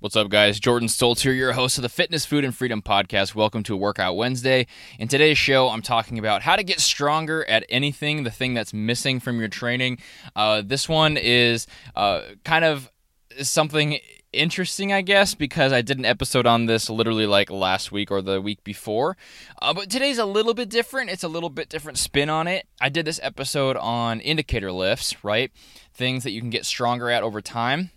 What's up, guys? Jordan Stoltz here, your host of the Fitness, Food, and Freedom podcast. Welcome to Workout Wednesday. In today's show, I'm talking about how to get stronger at anything, the thing that's missing from your training. Uh, this one is uh, kind of something interesting, I guess, because I did an episode on this literally like last week or the week before. Uh, but today's a little bit different. It's a little bit different spin on it. I did this episode on indicator lifts, right? Things that you can get stronger at over time.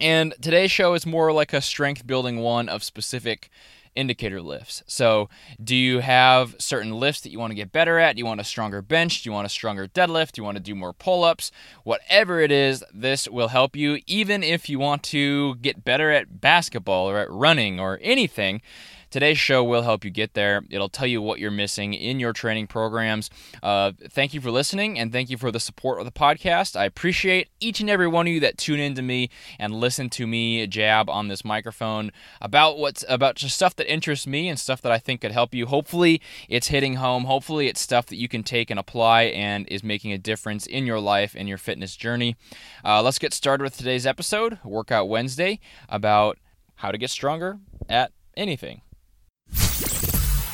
And today's show is more like a strength building one of specific indicator lifts. So, do you have certain lifts that you want to get better at? Do you want a stronger bench? Do you want a stronger deadlift? Do you want to do more pull ups? Whatever it is, this will help you, even if you want to get better at basketball or at running or anything. Today's show will help you get there. It'll tell you what you're missing in your training programs. Uh, thank you for listening and thank you for the support of the podcast. I appreciate each and every one of you that tune in to me and listen to me jab on this microphone about what's about just stuff that interests me and stuff that I think could help you. Hopefully, it's hitting home. Hopefully, it's stuff that you can take and apply and is making a difference in your life and your fitness journey. Uh, let's get started with today's episode, Workout Wednesday, about how to get stronger at anything.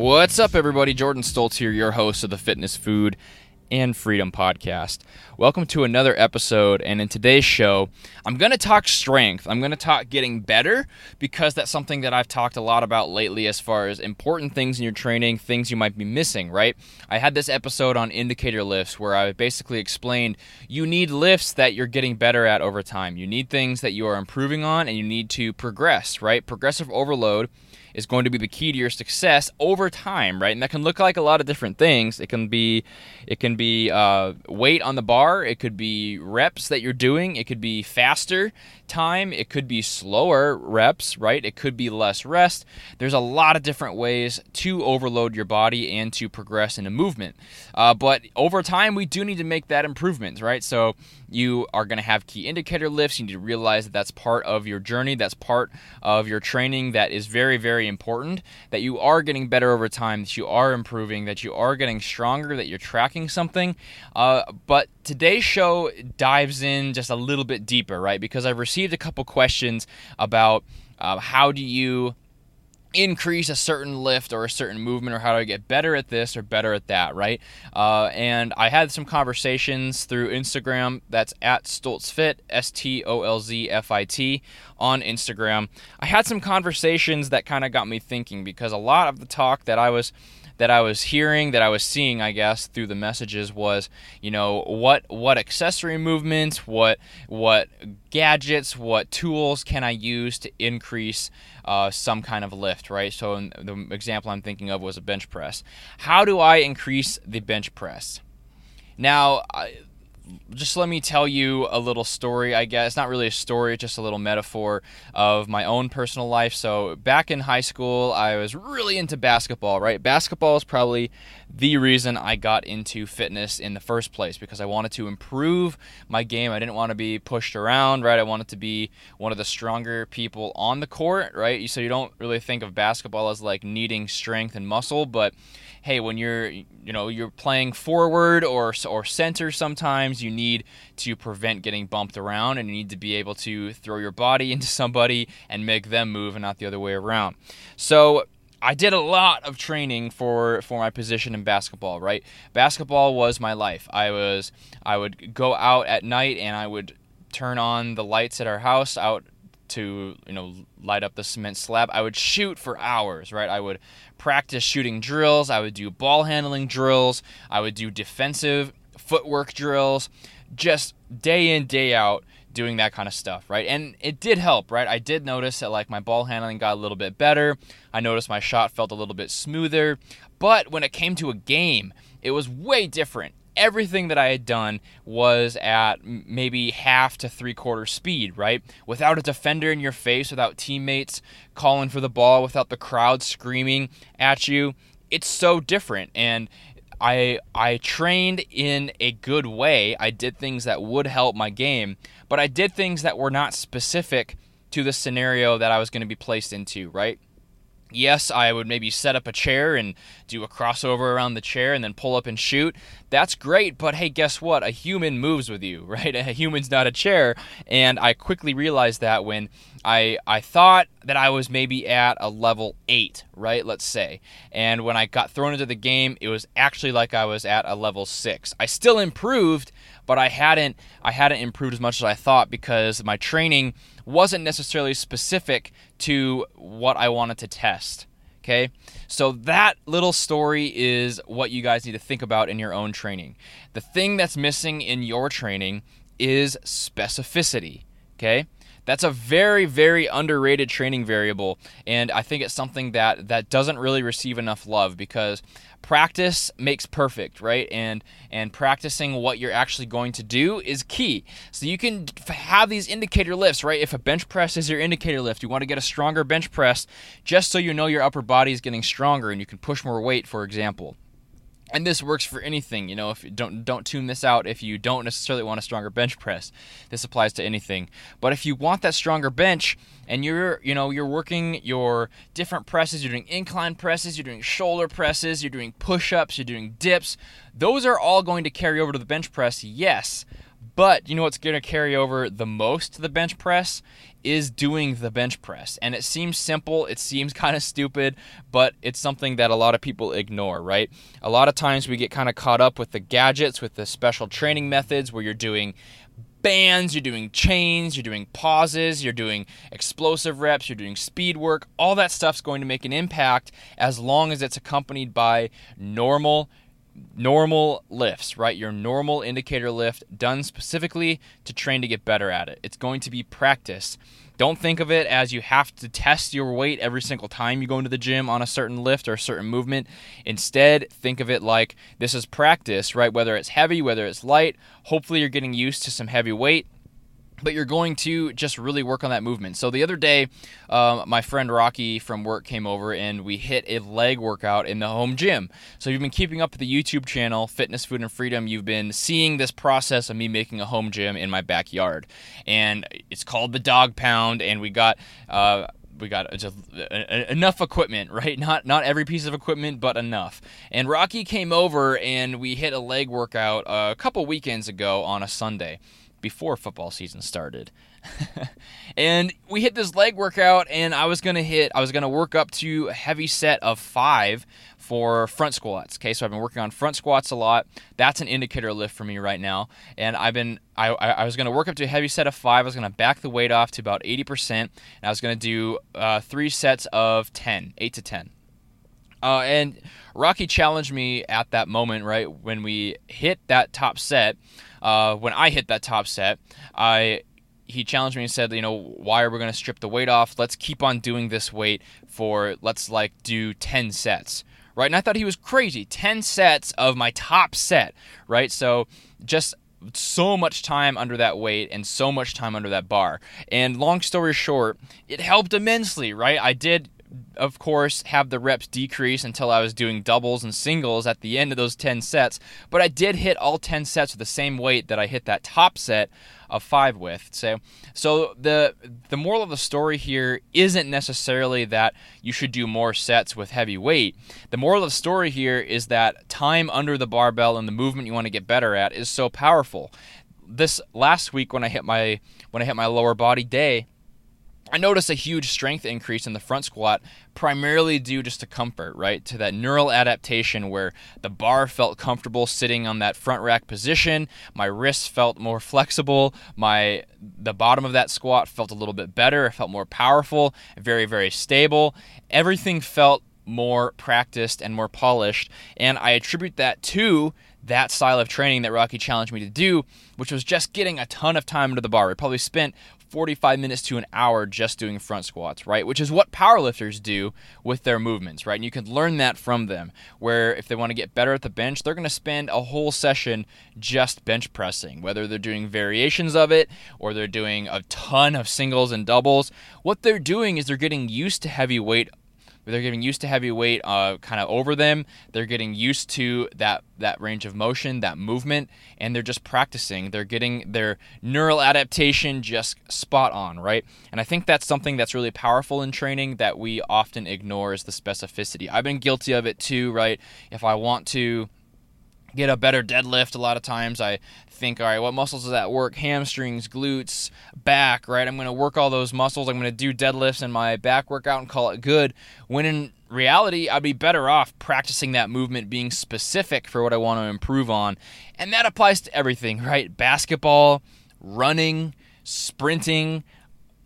What's up, everybody? Jordan Stoltz here, your host of the Fitness, Food, and Freedom podcast. Welcome to another episode. And in today's show, I'm going to talk strength. I'm going to talk getting better because that's something that I've talked a lot about lately as far as important things in your training, things you might be missing, right? I had this episode on indicator lifts where I basically explained you need lifts that you're getting better at over time. You need things that you are improving on and you need to progress, right? Progressive overload is going to be the key to your success over time, right? And that can look like a lot of different things. It can be, it can be uh, weight on the bar. It could be reps that you're doing. It could be faster time. It could be slower reps, right? It could be less rest. There's a lot of different ways to overload your body and to progress in a movement. Uh, but over time, we do need to make that improvement, right? So you are going to have key indicator lifts. You need to realize that that's part of your journey. That's part of your training. That is very, very important. That you are getting better over time. That you are improving. That you are getting stronger. That you're tracking something. Uh, but today's show dives in just a little bit deeper, right? Because I've received a couple questions about uh, how do you increase a certain lift or a certain movement or how do I get better at this or better at that, right? Uh, and I had some conversations through Instagram. That's at StoltzFit, S T O L Z F I T, on Instagram. I had some conversations that kind of got me thinking because a lot of the talk that I was that I was hearing, that I was seeing, I guess, through the messages was, you know, what what accessory movements, what what gadgets, what tools can I use to increase uh, some kind of lift, right? So the example I'm thinking of was a bench press. How do I increase the bench press? Now, I, just let me tell you a little story, I guess. It's Not really a story, just a little metaphor of my own personal life. So, back in high school, I was really into basketball, right? Basketball is probably the reason I got into fitness in the first place because I wanted to improve my game. I didn't want to be pushed around, right? I wanted to be one of the stronger people on the court, right? So, you don't really think of basketball as like needing strength and muscle, but hey, when you're you know you're playing forward or or center, sometimes you need to prevent getting bumped around, and you need to be able to throw your body into somebody and make them move, and not the other way around. So. I did a lot of training for for my position in basketball, right? Basketball was my life. I was I would go out at night and I would turn on the lights at our house out to you know light up the cement slab i would shoot for hours right i would practice shooting drills i would do ball handling drills i would do defensive footwork drills just day in day out doing that kind of stuff right and it did help right i did notice that like my ball handling got a little bit better i noticed my shot felt a little bit smoother but when it came to a game it was way different everything that I had done was at maybe half to three quarter speed, right? Without a defender in your face, without teammates calling for the ball, without the crowd screaming at you. It's so different. And I I trained in a good way. I did things that would help my game, but I did things that were not specific to the scenario that I was going to be placed into, right? Yes, I would maybe set up a chair and do a crossover around the chair and then pull up and shoot. That's great, but hey, guess what? A human moves with you, right? A human's not a chair. And I quickly realized that when I I thought that I was maybe at a level 8, right? Let's say. And when I got thrown into the game, it was actually like I was at a level 6. I still improved, but I hadn't I hadn't improved as much as I thought because my training wasn't necessarily specific to what I wanted to test. Okay, so that little story is what you guys need to think about in your own training. The thing that's missing in your training is specificity. Okay, that's a very, very underrated training variable, and I think it's something that that doesn't really receive enough love because practice makes perfect, right? And and practicing what you're actually going to do is key. So you can have these indicator lifts, right? If a bench press is your indicator lift, you want to get a stronger bench press just so you know your upper body is getting stronger and you can push more weight, for example and this works for anything you know if you don't don't tune this out if you don't necessarily want a stronger bench press. This applies to anything. But if you want that stronger bench and you're you know you're working your different presses you're doing incline presses you're doing shoulder presses you're doing push-ups you're doing dips those are all going to carry over to the bench press yes but you know what's going to carry over the most to the bench press is doing the bench press. And it seems simple, it seems kind of stupid, but it's something that a lot of people ignore, right? A lot of times we get kind of caught up with the gadgets, with the special training methods where you're doing bands, you're doing chains, you're doing pauses, you're doing explosive reps, you're doing speed work. All that stuff's going to make an impact as long as it's accompanied by normal normal lifts, right? Your normal indicator lift done specifically to train to get better at it. It's going to be practice. Don't think of it as you have to test your weight every single time you go into the gym on a certain lift or a certain movement. Instead, think of it like this is practice, right? Whether it's heavy, whether it's light, hopefully you're getting used to some heavy weight but you're going to just really work on that movement. So the other day, um, my friend Rocky from work came over and we hit a leg workout in the home gym. So you've been keeping up with the YouTube channel Fitness, Food, and Freedom. You've been seeing this process of me making a home gym in my backyard, and it's called the Dog Pound. And we got. Uh, we got enough equipment, right? Not not every piece of equipment, but enough. And Rocky came over and we hit a leg workout a couple weekends ago on a Sunday before football season started. and we hit this leg workout, and I was gonna hit, I was gonna work up to a heavy set of five for front squats. Okay, so I've been working on front squats a lot. That's an indicator lift for me right now, and I've been, I, I was gonna work up to a heavy set of five. I was gonna back the weight off to about 80%, and I was gonna do uh, three sets of 10, eight to 10. Uh, and Rocky challenged me at that moment, right when we hit that top set uh, when I hit that top set, I he challenged me and said, you know, why are we going to strip the weight off? Let's keep on doing this weight for let's like do 10 sets. Right? And I thought he was crazy. 10 sets of my top set, right? So just so much time under that weight and so much time under that bar. And long story short, it helped immensely, right? I did of course, have the reps decrease until I was doing doubles and singles at the end of those 10 sets. But I did hit all 10 sets with the same weight that I hit that top set of five with. So, so the the moral of the story here isn't necessarily that you should do more sets with heavy weight. The moral of the story here is that time under the barbell and the movement you want to get better at is so powerful. This last week when I hit my when I hit my lower body day, I noticed a huge strength increase in the front squat, primarily due just to comfort, right? To that neural adaptation where the bar felt comfortable sitting on that front rack position, my wrists felt more flexible, my the bottom of that squat felt a little bit better, it felt more powerful, very very stable. Everything felt more practiced and more polished, and I attribute that to that style of training that Rocky challenged me to do, which was just getting a ton of time into the bar. We probably spent 45 minutes to an hour just doing front squats, right? Which is what powerlifters do with their movements, right? And you can learn that from them. Where if they want to get better at the bench, they're going to spend a whole session just bench pressing, whether they're doing variations of it or they're doing a ton of singles and doubles. What they're doing is they're getting used to heavy weight they're getting used to heavy weight uh, kind of over them. They're getting used to that that range of motion, that movement, and they're just practicing. They're getting their neural adaptation just spot on, right? And I think that's something that's really powerful in training that we often ignore is the specificity. I've been guilty of it too, right? If I want to get a better deadlift a lot of times i think all right what muscles does that work? Hamstrings glutes back right? I'm going to work all those muscles. I'm going to do deadlifts in my back workout and call it good. When in reality i'd be better off practicing that movement being specific for what i want to improve on. And that applies to everything right? Basketball running sprinting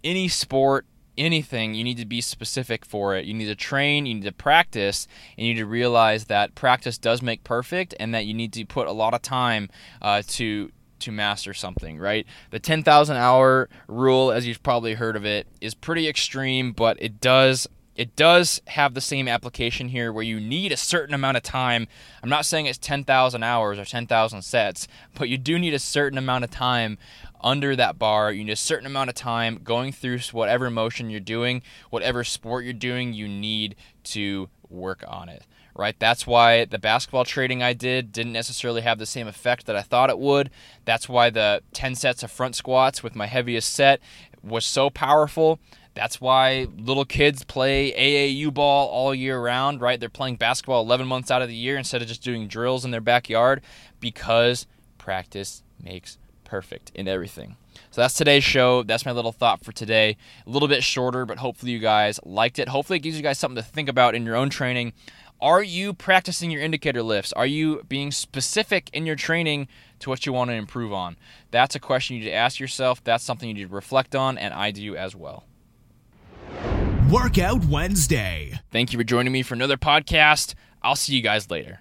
any sport anything, you need to be specific for it. You need to train, you need to practice, and you need to realize that practice does make perfect, and that you need to put a lot of time uh, to to master something. Right? The 10,000 hour rule, as you've probably heard of it, is pretty extreme, but it does it does have the same application here where you need a certain amount of time. I'm not saying it's 10,000 hours or 10,000 sets, but you do need a certain amount of time under that bar. You need a certain amount of time going through whatever motion you're doing, whatever sport you're doing, you need to work on it. Right? That's why the basketball training I did didn't necessarily have the same effect that I thought it would. That's why the 10 sets of front squats with my heaviest set was so powerful. That's why little kids play AAU ball all year round, right? They're playing basketball 11 months out of the year instead of just doing drills in their backyard because practice makes perfect in everything. So that's today's show. That's my little thought for today. A little bit shorter, but hopefully you guys liked it. Hopefully it gives you guys something to think about in your own training. Are you practicing your indicator lifts? Are you being specific in your training to what you want to improve on? That's a question you need to ask yourself. That's something you need to reflect on, and I do as well. Workout Wednesday. Thank you for joining me for another podcast. I'll see you guys later.